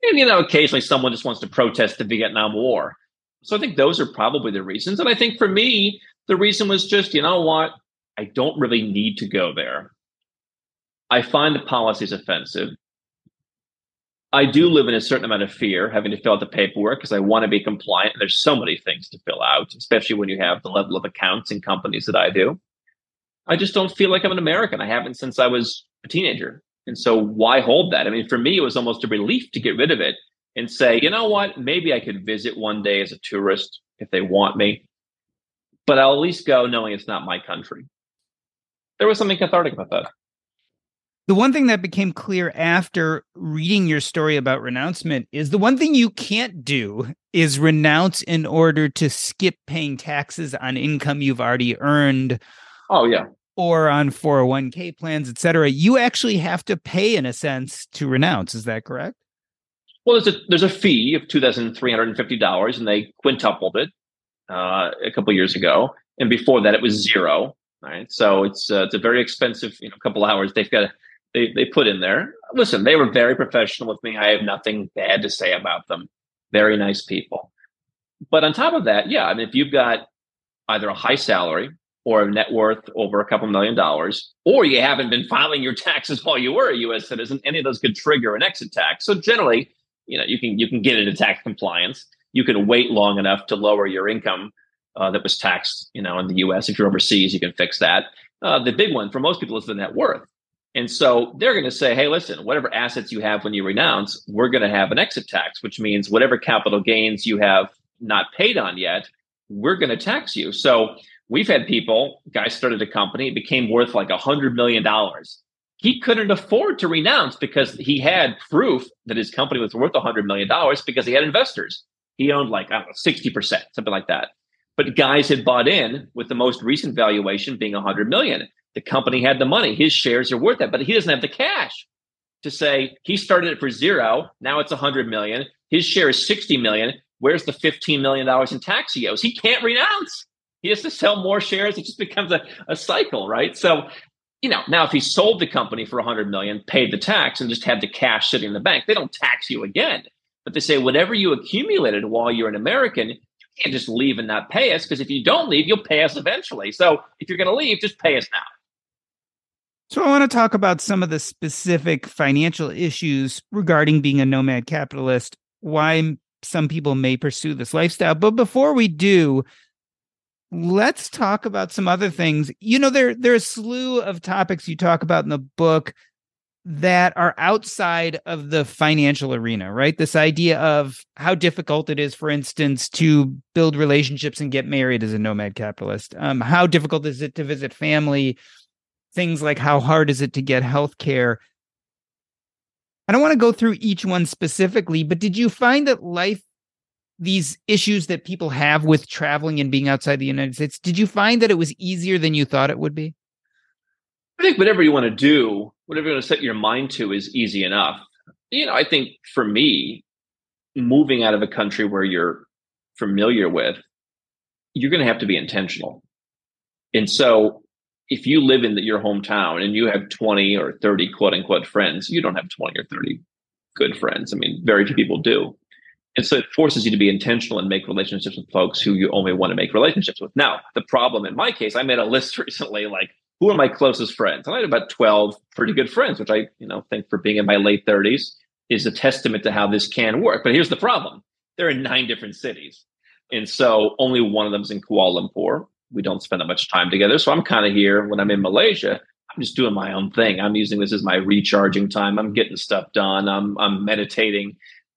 B: And, you know, occasionally someone just wants to protest the Vietnam War. So I think those are probably the reasons. And I think for me, the reason was just, you know what? I don't really need to go there. I find the policies offensive. I do live in a certain amount of fear having to fill out the paperwork because I want to be compliant. There's so many things to fill out, especially when you have the level of accounts in companies that I do. I just don't feel like I'm an American. I haven't since I was a teenager. And so why hold that? I mean, for me, it was almost a relief to get rid of it and say, you know what? Maybe I could visit one day as a tourist if they want me, but I'll at least go knowing it's not my country. There was something cathartic about that.
C: The one thing that became clear after reading your story about renouncement is the one thing you can't do is renounce in order to skip paying taxes on income you've already earned.
B: Oh, yeah.
C: Or on 401k plans, et cetera. You actually have to pay, in a sense, to renounce. Is that correct?
B: Well, there's a there's a fee of two thousand three hundred and fifty dollars, and they quintupled it uh, a couple years ago. And before that, it was zero. Right, so it's uh, it's a very expensive, you know, couple hours. They've got they, they put in there. Listen, they were very professional with me. I have nothing bad to say about them. very nice people. But on top of that, yeah, I mean, if you've got either a high salary or a net worth over a couple million dollars, or you haven't been filing your taxes while you were a U.S. citizen, any of those could trigger an exit tax. So generally, you know, you can you can get into tax compliance. You can wait long enough to lower your income uh, that was taxed, you know, in the U.S. If you're overseas, you can fix that. Uh, the big one for most people is the net worth. And so they're going to say, hey, listen, whatever assets you have when you renounce, we're going to have an exit tax, which means whatever capital gains you have not paid on yet, we're going to tax you. So we've had people, guys started a company, it became worth like a $100 million. He couldn't afford to renounce because he had proof that his company was worth a $100 million because he had investors. He owned like, I don't know, 60%, something like that. But guys had bought in with the most recent valuation being a 100 million. The company had the money. His shares are worth that, but he doesn't have the cash to say he started it for zero. Now it's 100 million. His share is 60 million. Where's the 15 million dollars in tax he owes? He can't renounce. He has to sell more shares. It just becomes a, a cycle, right? So, you know, now if he sold the company for 100 million, paid the tax, and just had the cash sitting in the bank, they don't tax you again. But they say whatever you accumulated while you're an American, you can't just leave and not pay us because if you don't leave, you'll pay us eventually. So if you're going to leave, just pay us now.
C: So I want to talk about some of the specific financial issues regarding being a nomad capitalist, why some people may pursue this lifestyle. But before we do, let's talk about some other things. You know, there there's a slew of topics you talk about in the book that are outside of the financial arena, right? This idea of how difficult it is, for instance, to build relationships and get married as a nomad capitalist. Um, how difficult is it to visit family? Things like how hard is it to get health care. I don't want to go through each one specifically, but did you find that life, these issues that people have with traveling and being outside the United States, did you find that it was easier than you thought it would be?
B: I think whatever you want to do, whatever you want to set your mind to is easy enough. You know, I think for me, moving out of a country where you're familiar with, you're going to have to be intentional. And so if you live in the, your hometown and you have 20 or 30 quote unquote friends, you don't have 20 or 30 good friends. I mean, very few people do. And so it forces you to be intentional and make relationships with folks who you only want to make relationships with. Now, the problem in my case, I made a list recently like, who are my closest friends? And I had about 12 pretty good friends, which I, you know, think for being in my late 30s is a testament to how this can work. But here's the problem. They're in nine different cities. And so only one of them's in Kuala Lumpur we don't spend that much time together. So I'm kind of here when I'm in Malaysia. I'm just doing my own thing. I'm using this as my recharging time. I'm getting stuff done. I'm I'm meditating.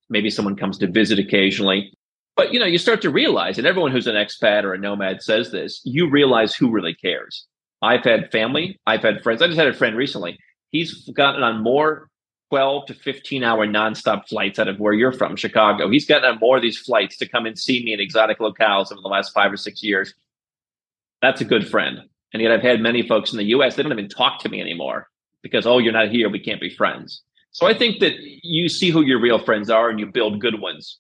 B: Maybe someone comes to visit occasionally. But you know, you start to realize, and everyone who's an expat or a nomad says this, you realize who really cares. I've had family, I've had friends. I just had a friend recently. He's gotten on more 12 to 15 hour nonstop flights out of where you're from, Chicago. He's gotten on more of these flights to come and see me in exotic locales over the last five or six years that's a good friend. And yet I've had many folks in the US, they don't even talk to me anymore because, oh, you're not here. We can't be friends. So I think that you see who your real friends are and you build good ones.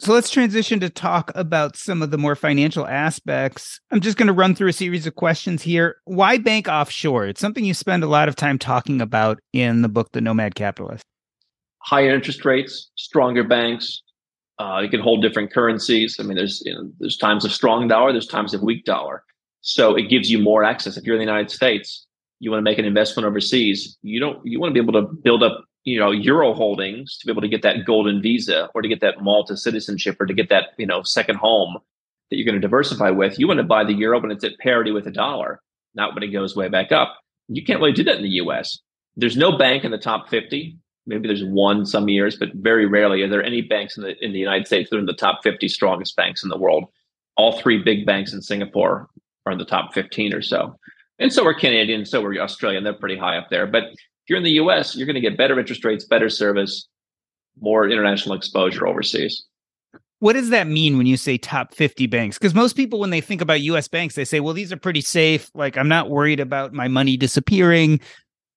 C: So let's transition to talk about some of the more financial aspects. I'm just going to run through a series of questions here. Why bank offshore? It's something you spend a lot of time talking about in the book, The Nomad Capitalist.
B: Higher interest rates, stronger banks, uh, you can hold different currencies. I mean, there's you know, there's times of strong dollar, there's times of weak dollar. So it gives you more access. If you're in the United States, you want to make an investment overseas. You don't. You want to be able to build up you know euro holdings to be able to get that golden visa or to get that Malta citizenship or to get that you know second home that you're going to diversify with. You want to buy the euro when it's at parity with the dollar, not when it goes way back up. You can't really do that in the U.S. There's no bank in the top 50 maybe there's one some years, but very rarely are there any banks in the in the United States that are in the top 50 strongest banks in the world. All three big banks in Singapore are in the top 15 or so. And so are Canadian, so are Australian. They're pretty high up there. But if you're in the US, you're going to get better interest rates, better service, more international exposure overseas.
C: What does that mean when you say top 50 banks? Because most people, when they think about US banks, they say, well, these are pretty safe. Like, I'm not worried about my money disappearing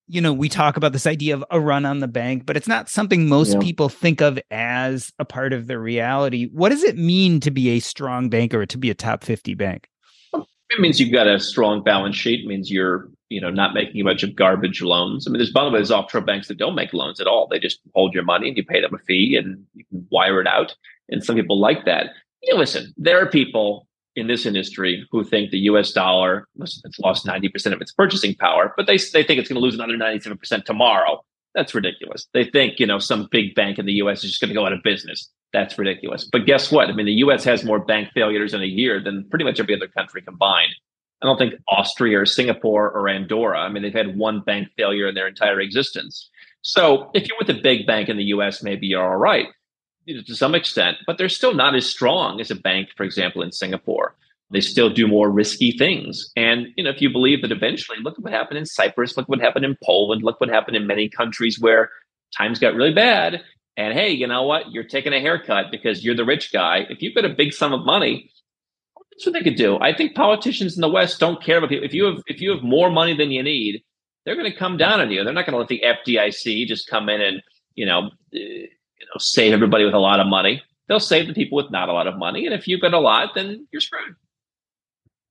C: you know, we talk about this idea of a run on the bank, but it's not something most yeah. people think of as a part of their reality. What does it mean to be a strong bank or to be a top 50 bank?
B: It means you've got a strong balance sheet. It means you're, you know, not making a bunch of garbage loans. I mean, there's by the way, there's offshore banks that don't make loans at all. They just hold your money and you pay them a fee and you can wire it out. And some people like that. You know, listen, there are people in this industry who think the U.S. dollar, it's lost 90% of its purchasing power, but they they think it's going to lose another 97% tomorrow. That's ridiculous. They think, you know, some big bank in the US is just going to go out of business. That's ridiculous. But guess what? I mean, the US has more bank failures in a year than pretty much every other country combined. I don't think Austria or Singapore or Andorra, I mean, they've had one bank failure in their entire existence. So if you're with a big bank in the US, maybe you're all right you know, to some extent, but they're still not as strong as a bank, for example, in Singapore. They still do more risky things. And you know, if you believe that eventually, look at what happened in Cyprus, look what happened in Poland, look what happened in many countries where times got really bad. And hey, you know what? You're taking a haircut because you're the rich guy. If you've got a big sum of money, that's what they could do. I think politicians in the West don't care about people. If you have if you have more money than you need, they're going to come down on you. They're not going to let the FDIC just come in and you know, you know, save everybody with a lot of money. They'll save the people with not a lot of money. And if you've got a lot, then you're screwed.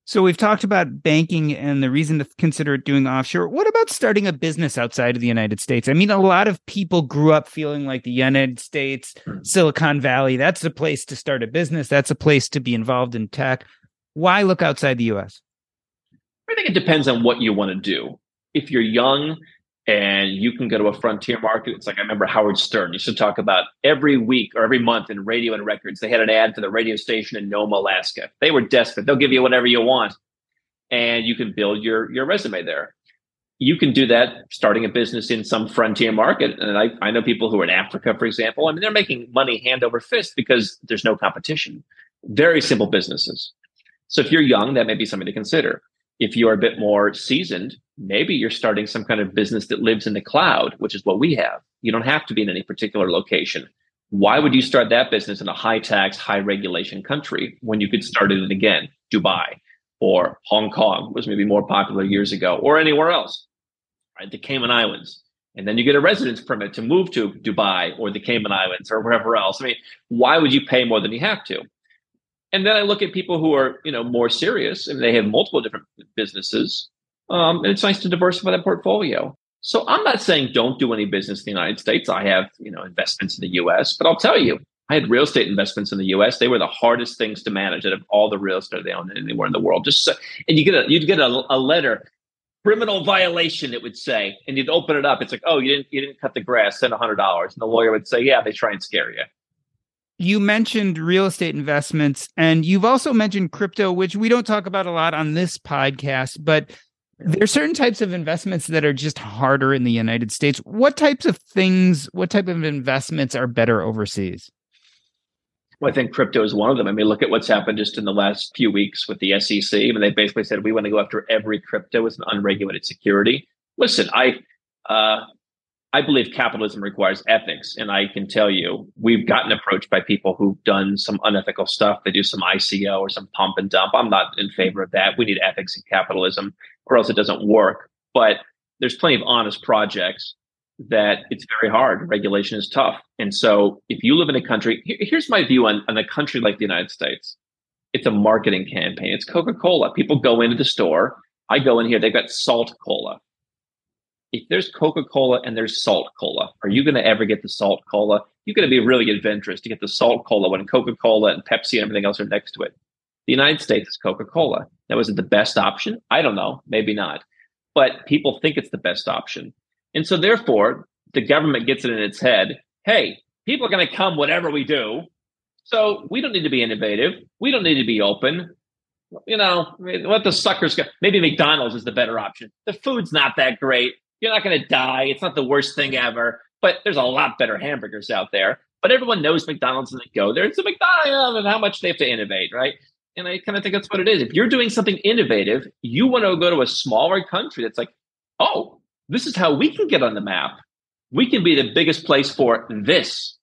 C: So we've talked about banking and the reason to consider doing offshore. What about starting a business outside of the United States? I mean, a lot of people grew up feeling like the United States, hmm. Silicon Valley, that's the place to start a business. That's a place to be involved in tech. Why look outside the US?
B: I think it depends on what you want to do. If you're young and you can go to a frontier market. It's like I remember Howard Stern used to talk about every week or every month in radio and records, they had an ad for the radio station in Nome, Alaska. They were desperate. They'll give you whatever you want. And you can build your your resume there. You can do that starting a business in some frontier market. And I, I know people who are in Africa, for example. I mean, they're making money hand over fist because there's no competition. Very simple businesses. So if you're young, that may be something to consider. If you're a bit more seasoned, maybe you're starting some kind of business that lives in the cloud, which is what we have. You don't have to be in any particular location. Why would you start that business in a high tax, high regulation country when you could start it in again, Dubai or Hong Kong was maybe more popular years ago or anywhere else, right? The Cayman Islands. And then you get a residence permit to move to Dubai or the Cayman Islands or wherever else. I mean, why would you pay more than you have to? And then I look at people who are, you know, more serious and they have multiple different businesses um, and it's nice to diversify that portfolio. So I'm not saying don't do any business in the United States. I have, you know, investments in the US, but I'll tell you, I had real estate investments in the US. They were the hardest things to manage out of all the real estate they own anywhere in the world. Just so, and you get a you'd get a, a letter, criminal violation, it would say, and you'd open it up. It's like, oh, you didn't you didn't cut the grass, send hundred dollars. And the lawyer would say, Yeah, they try and scare you.
C: You mentioned real estate investments, and you've also mentioned crypto, which we don't talk about a lot on this podcast, but there are certain types of investments that are just harder in the United States. What types of things, what type of investments are better overseas?
B: Well, I think crypto is one of them. I mean, look at what's happened just in the last few weeks with the SEC. I mean, they basically said we want to go after every crypto as an unregulated security. Listen, I uh, I believe capitalism requires ethics. And I can tell you, we've gotten approached by people who've done some unethical stuff. They do some ICO or some pump and dump. I'm not in favor of that. We need ethics in capitalism or else it doesn't work. But there's plenty of honest projects that it's very hard. Regulation is tough. And so if you live in a country, here's my view on, on a country like the United States. It's a marketing campaign. It's Coca-Cola. People go into the store. I go in here, they've got salt cola if there's Coca Cola and there's Salt Cola, are you going to ever get the Salt Cola? You're going to be really adventurous to get the Salt Cola when Coca Cola and Pepsi and everything else are next to it. The United States is Coca Cola. Now, was it the best option? I don't know. Maybe not. But people think it's the best option. And so, therefore, the government gets it in its head hey, people are going to come whatever we do. So we don't need to be innovative. We don't need to be open. You know, let the suckers go. Maybe McDonald's is the better option. The food's not that great. You're not going to die. It's not the worst thing ever. But there's a lot better hamburgers out there. But everyone knows McDonald's doesn't go there. It's a McDonald's and how much they have to innovate, right? And I kind of think that's what it is. If you're doing something innovative, you want to go to a smaller country that's like, oh, this is how we can get on the map. We can be the biggest place for this.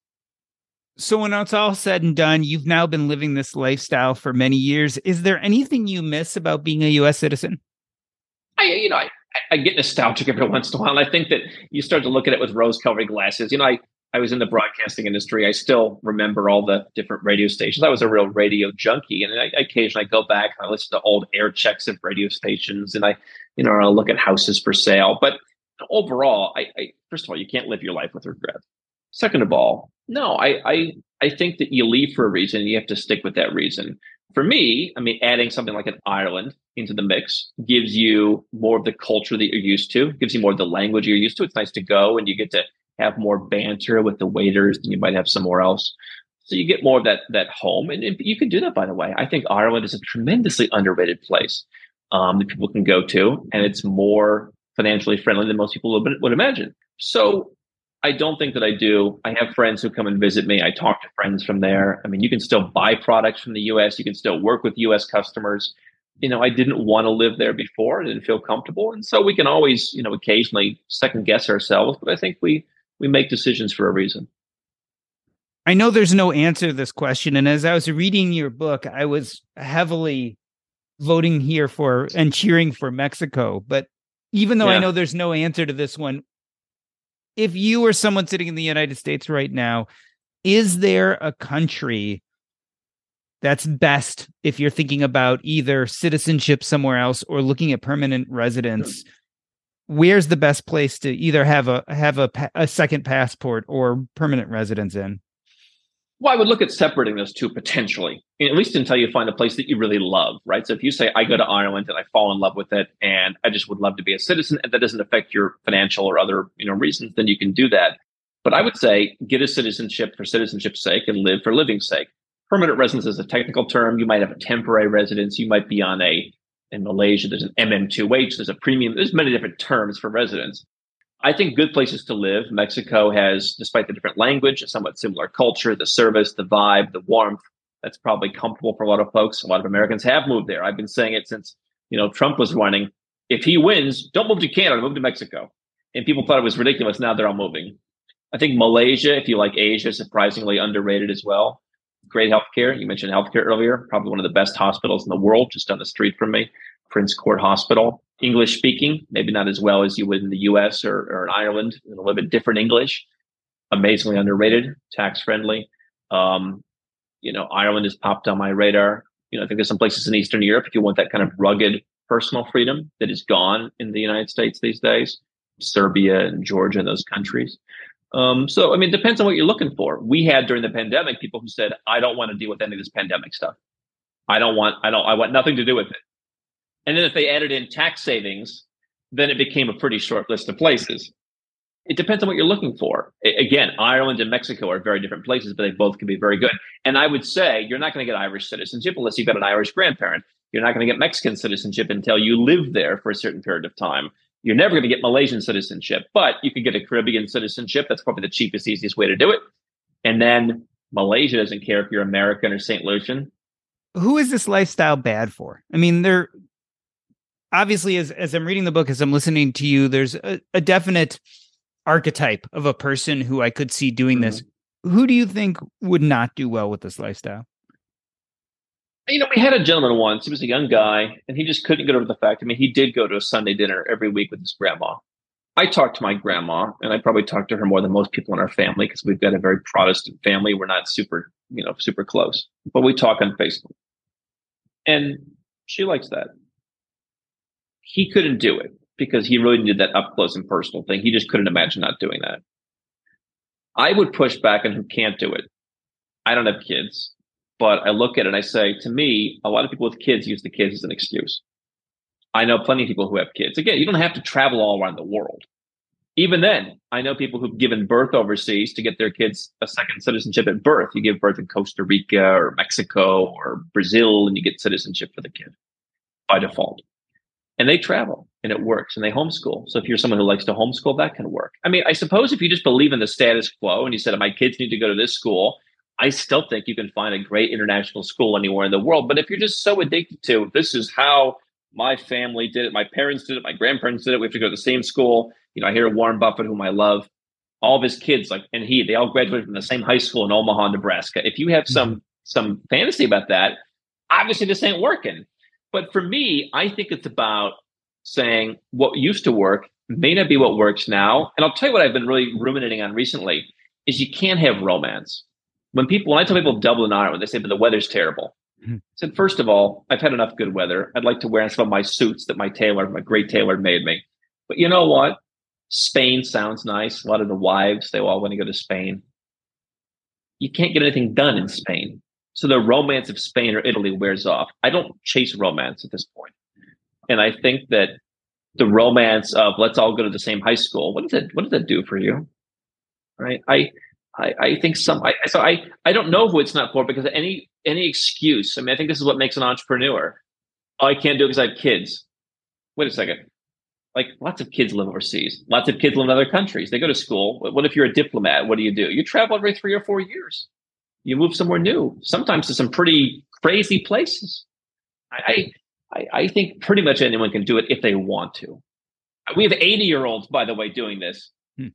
C: So, when it's all said and done, you've now been living this lifestyle for many years. Is there anything you miss about being a U.S. citizen?
B: I, you know, I, I get nostalgic every once in a while. And I think that you start to look at it with rose colored glasses. You know, I, I was in the broadcasting industry. I still remember all the different radio stations. I was a real radio junkie, and I, occasionally I go back and I listen to old air checks of radio stations, and I, you know, I look at houses for sale. But overall, I, I first of all, you can't live your life with regret. Second of all, no, I, I I think that you leave for a reason. And you have to stick with that reason. For me, I mean, adding something like an Ireland into the mix gives you more of the culture that you're used to, gives you more of the language you're used to. It's nice to go and you get to have more banter with the waiters than you might have somewhere else. So you get more of that that home, and, you can do that. By the way, I think Ireland is a tremendously underrated place um, that people can go to, and it's more financially friendly than most people would, would imagine. So I don't think that I do. I have friends who come and visit me. I talk to friends from there. I mean, you can still buy products from the US. You can still work with US customers. You know, I didn't want to live there before. I didn't feel comfortable. And so we can always, you know, occasionally second guess ourselves, but I think we we make decisions for a reason.
C: I know there's no answer to this question. And as I was reading your book, I was heavily voting here for and cheering for Mexico. But even though yeah. I know there's no answer to this one, if you were someone sitting in the United States right now, is there a country that's best if you're thinking about either citizenship somewhere else or looking at permanent residence? where's the best place to either have a have a a second passport or permanent residence in?
B: Well, I would look at separating those two potentially, at least until you find a place that you really love, right? So if you say I go to Ireland and I fall in love with it, and I just would love to be a citizen, and that doesn't affect your financial or other you know reasons, then you can do that. But I would say get a citizenship for citizenship's sake and live for living's sake. Permanent residence is a technical term. You might have a temporary residence. You might be on a in Malaysia, there's an MM2H, there's a premium, there's many different terms for residents. I think good places to live. Mexico has, despite the different language, a somewhat similar culture, the service, the vibe, the warmth. That's probably comfortable for a lot of folks. A lot of Americans have moved there. I've been saying it since, you know, Trump was running. If he wins, don't move to Canada, move to Mexico. And people thought it was ridiculous. Now they're all moving. I think Malaysia, if you like Asia, surprisingly underrated as well. Great healthcare. You mentioned healthcare earlier. Probably one of the best hospitals in the world, just down the street from me. Prince Court Hospital. English speaking, maybe not as well as you would in the US or, or in Ireland, a little bit different English. Amazingly underrated, tax friendly. Um, you know, Ireland has popped on my radar. You know, I think there's some places in Eastern Europe if you want that kind of rugged personal freedom that is gone in the United States these days, Serbia and Georgia and those countries. Um, so, I mean, it depends on what you're looking for. We had during the pandemic people who said, I don't want to deal with any of this pandemic stuff. I don't want, I don't, I want nothing to do with it. And then if they added in tax savings, then it became a pretty short list of places. It depends on what you're looking for. Again, Ireland and Mexico are very different places, but they both can be very good. And I would say you're not going to get Irish citizenship unless you've got an Irish grandparent. You're not going to get Mexican citizenship until you live there for a certain period of time. You're never going to get Malaysian citizenship, but you can get a Caribbean citizenship. That's probably the cheapest, easiest way to do it. And then Malaysia doesn't care if you're American or St. Lucian.
C: Who is this lifestyle bad for? I mean, they're obviously as as I'm reading the book, as I'm listening to you, there's a, a definite archetype of a person who I could see doing mm-hmm. this. Who do you think would not do well with this lifestyle?
B: You know, we had a gentleman once. He was a young guy, and he just couldn't get over the fact. I mean, he did go to a Sunday dinner every week with his grandma. I talked to my grandma, and I probably talked to her more than most people in our family because we've got a very Protestant family. We're not super, you know, super close, but we talk on Facebook, and she likes that he couldn't do it because he really did that up close and personal thing. He just couldn't imagine not doing that. I would push back on who can't do it. I don't have kids, but I look at it and I say, to me, a lot of people with kids use the kids as an excuse. I know plenty of people who have kids. Again, you don't have to travel all around the world. Even then, I know people who've given birth overseas to get their kids a second citizenship at birth. You give birth in Costa Rica or Mexico or Brazil, and you get citizenship for the kid by default and they travel and it works and they homeschool. So if you're someone who likes to homeschool, that can work. I mean, I suppose if you just believe in the status quo and you said, my kids need to go to this school, I still think you can find a great international school anywhere in the world. But if you're just so addicted to this is how my family did it, my parents did it, my grandparents did it, we have to go to the same school. You know, I hear Warren Buffett, whom I love, all of his kids, like, and he, they all graduated from the same high school in Omaha, Nebraska. If you have some mm-hmm. some fantasy about that, obviously this ain't working. But for me, I think it's about saying what used to work may not be what works now. And I'll tell you what I've been really ruminating on recently. is you can't have romance. When people, when I tell people Dublin, Ireland, they say, but the weather's terrible. Mm-hmm. I said, first of all, I've had enough good weather. I'd like to wear some of my suits that my tailor, my great tailor made me. But you know what? Spain sounds nice. A lot of the wives, they all want to go to Spain. You can't get anything done in Spain. So the romance of Spain or Italy wears off. I don't chase romance at this point. And I think that the romance of let's all go to the same high school, what does that what does that do for you? Right. I I, I think some I so I I don't know who it's not for because any any excuse. I mean, I think this is what makes an entrepreneur. Oh, I can't do it because I have kids. Wait a second. Like lots of kids live overseas. Lots of kids live in other countries. They go to school. What if you're a diplomat? What do you do? You travel every three or four years. You move somewhere new. Sometimes to some pretty crazy places. I I, I think pretty much anyone can do it if they want to. We have 80 year olds, by the way, doing this. Hmm.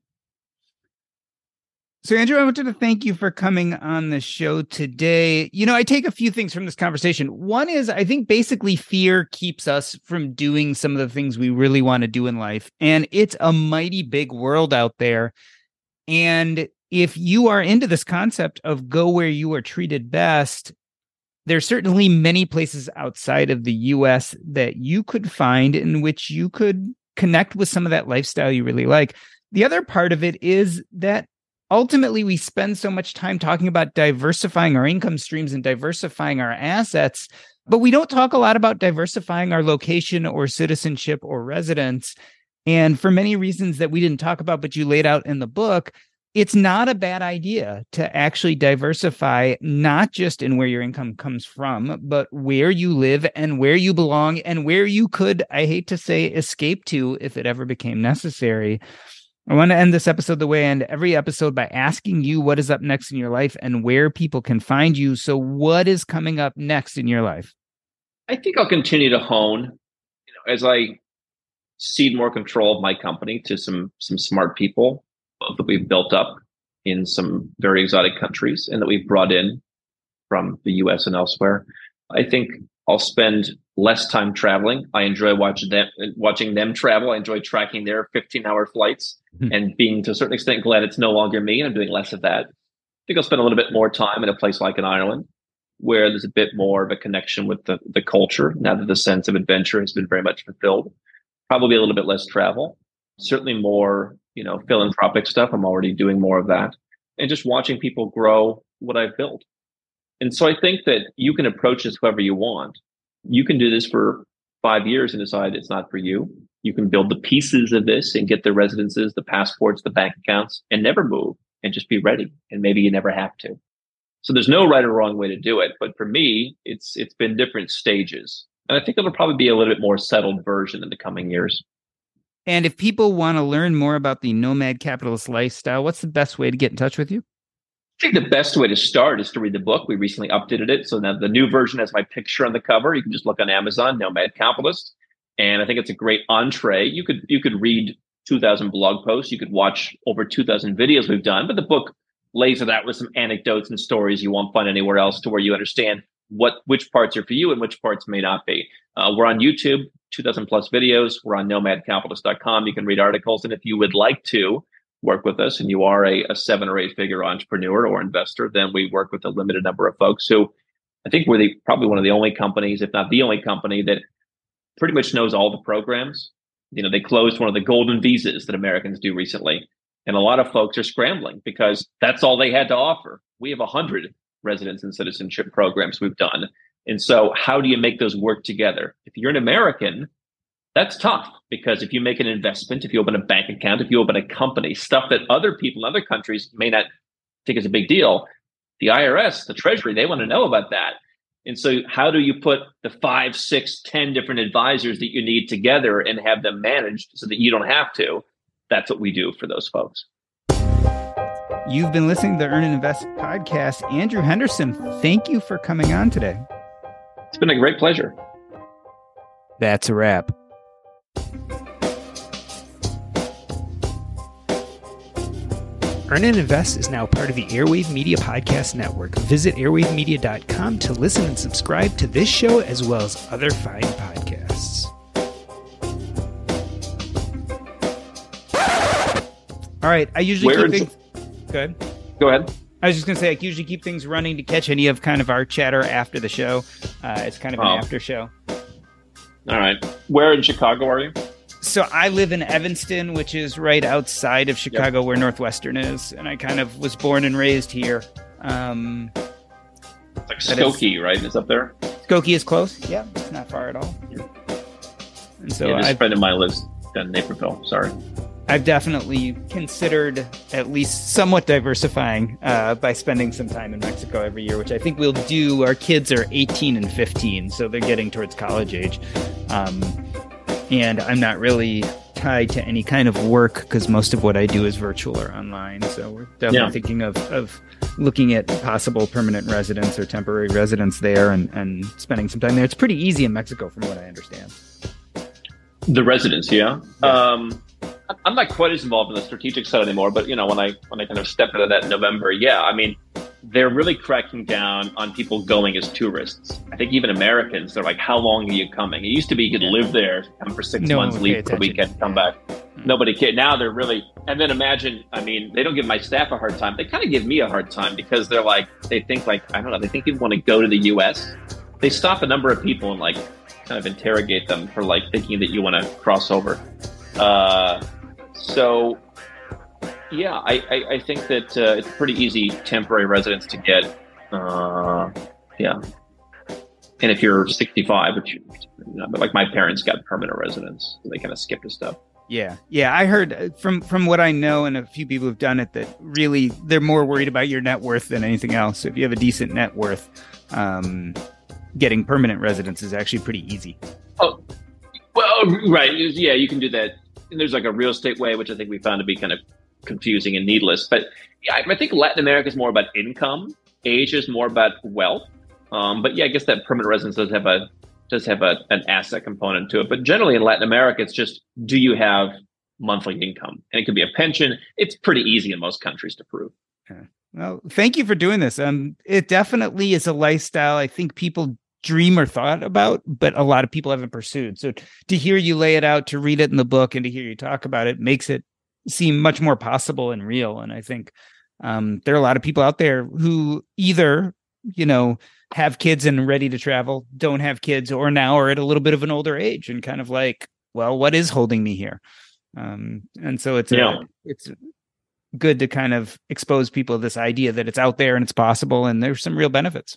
C: So, Andrew, I wanted to thank you for coming on the show today. You know, I take a few things from this conversation. One is I think basically fear keeps us from doing some of the things we really want to do in life. And it's a mighty big world out there. And if you are into this concept of go where you are treated best, there's certainly many places outside of the US that you could find in which you could connect with some of that lifestyle you really like. The other part of it is that ultimately we spend so much time talking about diversifying our income streams and diversifying our assets, but we don't talk a lot about diversifying our location or citizenship or residence. And for many reasons that we didn't talk about, but you laid out in the book, it's not a bad idea to actually diversify, not just in where your income comes from, but where you live and where you belong and where you could, I hate to say, escape to if it ever became necessary. I want to end this episode the way I end every episode by asking you what is up next in your life and where people can find you. So, what is coming up next in your life?
B: I think I'll continue to hone, you know, as I cede more control of my company to some some smart people that we've built up in some very exotic countries and that we've brought in from the US and elsewhere. I think I'll spend less time traveling. I enjoy watching them watching them travel. I enjoy tracking their 15 hour flights mm-hmm. and being to a certain extent glad it's no longer me and I'm doing less of that. I think I'll spend a little bit more time in a place like in Ireland where there's a bit more of a connection with the, the culture now that the sense of adventure has been very much fulfilled. Probably a little bit less travel, certainly more you know, philanthropic stuff. I'm already doing more of that and just watching people grow what I've built. And so I think that you can approach this however you want. You can do this for five years and decide it's not for you. You can build the pieces of this and get the residences, the passports, the bank accounts, and never move and just be ready. And maybe you never have to. So there's no right or wrong way to do it. But for me, it's it's been different stages. And I think it'll probably be a little bit more settled version in the coming years.
C: And if people want to learn more about the nomad capitalist lifestyle, what's the best way to get in touch with you?
B: I think the best way to start is to read the book. We recently updated it. So now the new version has my picture on the cover. You can just look on Amazon, Nomad Capitalist. And I think it's a great entree. You could you could read 2000 blog posts. You could watch over 2000 videos we've done, but the book lays it out with some anecdotes and stories you won't find anywhere else to where you understand what which parts are for you and which parts may not be. Uh, we're on YouTube, 2000 plus videos. We're on nomadcapitalist.com. You can read articles. And if you would like to work with us and you are a, a seven or eight figure entrepreneur or investor, then we work with a limited number of folks who I think we're the, probably one of the only companies, if not the only company, that pretty much knows all the programs. You know, they closed one of the golden visas that Americans do recently. And a lot of folks are scrambling because that's all they had to offer. We have a hundred residence and citizenship programs we've done. And so, how do you make those work together? If you're an American, that's tough because if you make an investment, if you open a bank account, if you open a company, stuff that other people in other countries may not think is a big deal, the IRS, the Treasury, they want to know about that. And so, how do you put the five, six, ten different advisors that you need together and have them managed so that you don't have to? That's what we do for those folks.
C: You've been listening to the Earn and Invest podcast. Andrew Henderson, thank you for coming on today.
B: It's been a great pleasure.
C: That's a wrap. Earn and Invest is now part of the Airwave Media Podcast Network. Visit airwavemedia.com to listen and subscribe to this show as well as other fine podcasts. All right, I usually
B: Where
C: keep things. Good.
B: Go ahead.
C: I was just going to say, I usually keep things running to catch any of kind of our chatter after the show. Uh, it's kind of an
B: Oh.
C: after show.
B: All right. Where in Chicago are you?
C: So I live in Evanston, which is right outside of Chicago, where Northwestern is, and I kind of was born and raised here. Um,
B: It's like Skokie, right? It's up there.
C: Skokie is close. Yeah, it's not far at all. And so
B: yeah, this
C: I've,
B: friend of mine lives in Naperville. Sorry.
C: I've definitely considered at least somewhat diversifying uh, by spending some time in Mexico every year, which I think we'll do. Our kids are 18 and 15, so they're getting towards college age. Um, and I'm not really tied to any kind of work because most of what I do is virtual or online. So we're definitely
B: Yeah.
C: thinking of, of looking at possible permanent residence or temporary residence there and, and spending some time there. It's pretty easy in Mexico, from what I understand.
B: The residents, yeah.
C: Yeah.
B: Um, I'm not quite as involved in the strategic side anymore, but you know, when I when I kind of stepped into that in November, yeah, I mean, they're really cracking down on people going as tourists. I think even Americans, they're like, "How long are you coming?" It used to be you could live there, come for six
C: No
B: months, leave for a weekend, come back. Nobody cared. Now they're really, and then imagine, I mean, they don't give my staff a hard time. They kind of give me a hard time because they're like, they think like, I don't know, they think people want to go to the U.S. They stop a number of people and like kind of interrogate them for like thinking that you want to cross over. Uh, so, yeah, I, I, I think that uh, it's pretty easy temporary residence to get. Uh, yeah. And if you're 65, which you know, but like my parents got permanent residence, so they kind of skipped a step.
C: Yeah, yeah. I heard uh, from from what I know, and a few people who've done it, that really they're more worried about your net worth than anything else. So if you have a decent net worth, um, getting permanent residence is actually pretty easy.
B: Oh, well, right. Yeah, you can do that. And there's like a real estate way, which I think we found to be kind of confusing and needless. But yeah, I think Latin America is more about income. Asia is more about wealth. Um, but yeah, I guess that permanent residence does have a does have a, an asset component to it. But generally in Latin America, it's just do you have monthly income, and it could be a pension. It's pretty easy in most countries to prove.
C: Well, thank you for doing this. Um, it definitely is a lifestyle I think people dream or thought about, but a lot of people haven't pursued. So to hear you lay it out, to read it in the book, and to hear you talk about it makes it seem much more possible and real. And I think um, there are a lot of people out there who either, you know, have kids and ready to travel, don't have kids, or now are at a little bit of an older age and kind of like, well, what is holding me here? Um, and so it's
B: Yeah.
C: a, it's good to kind of expose people to this idea that it's out there and it's possible and there's some real benefits.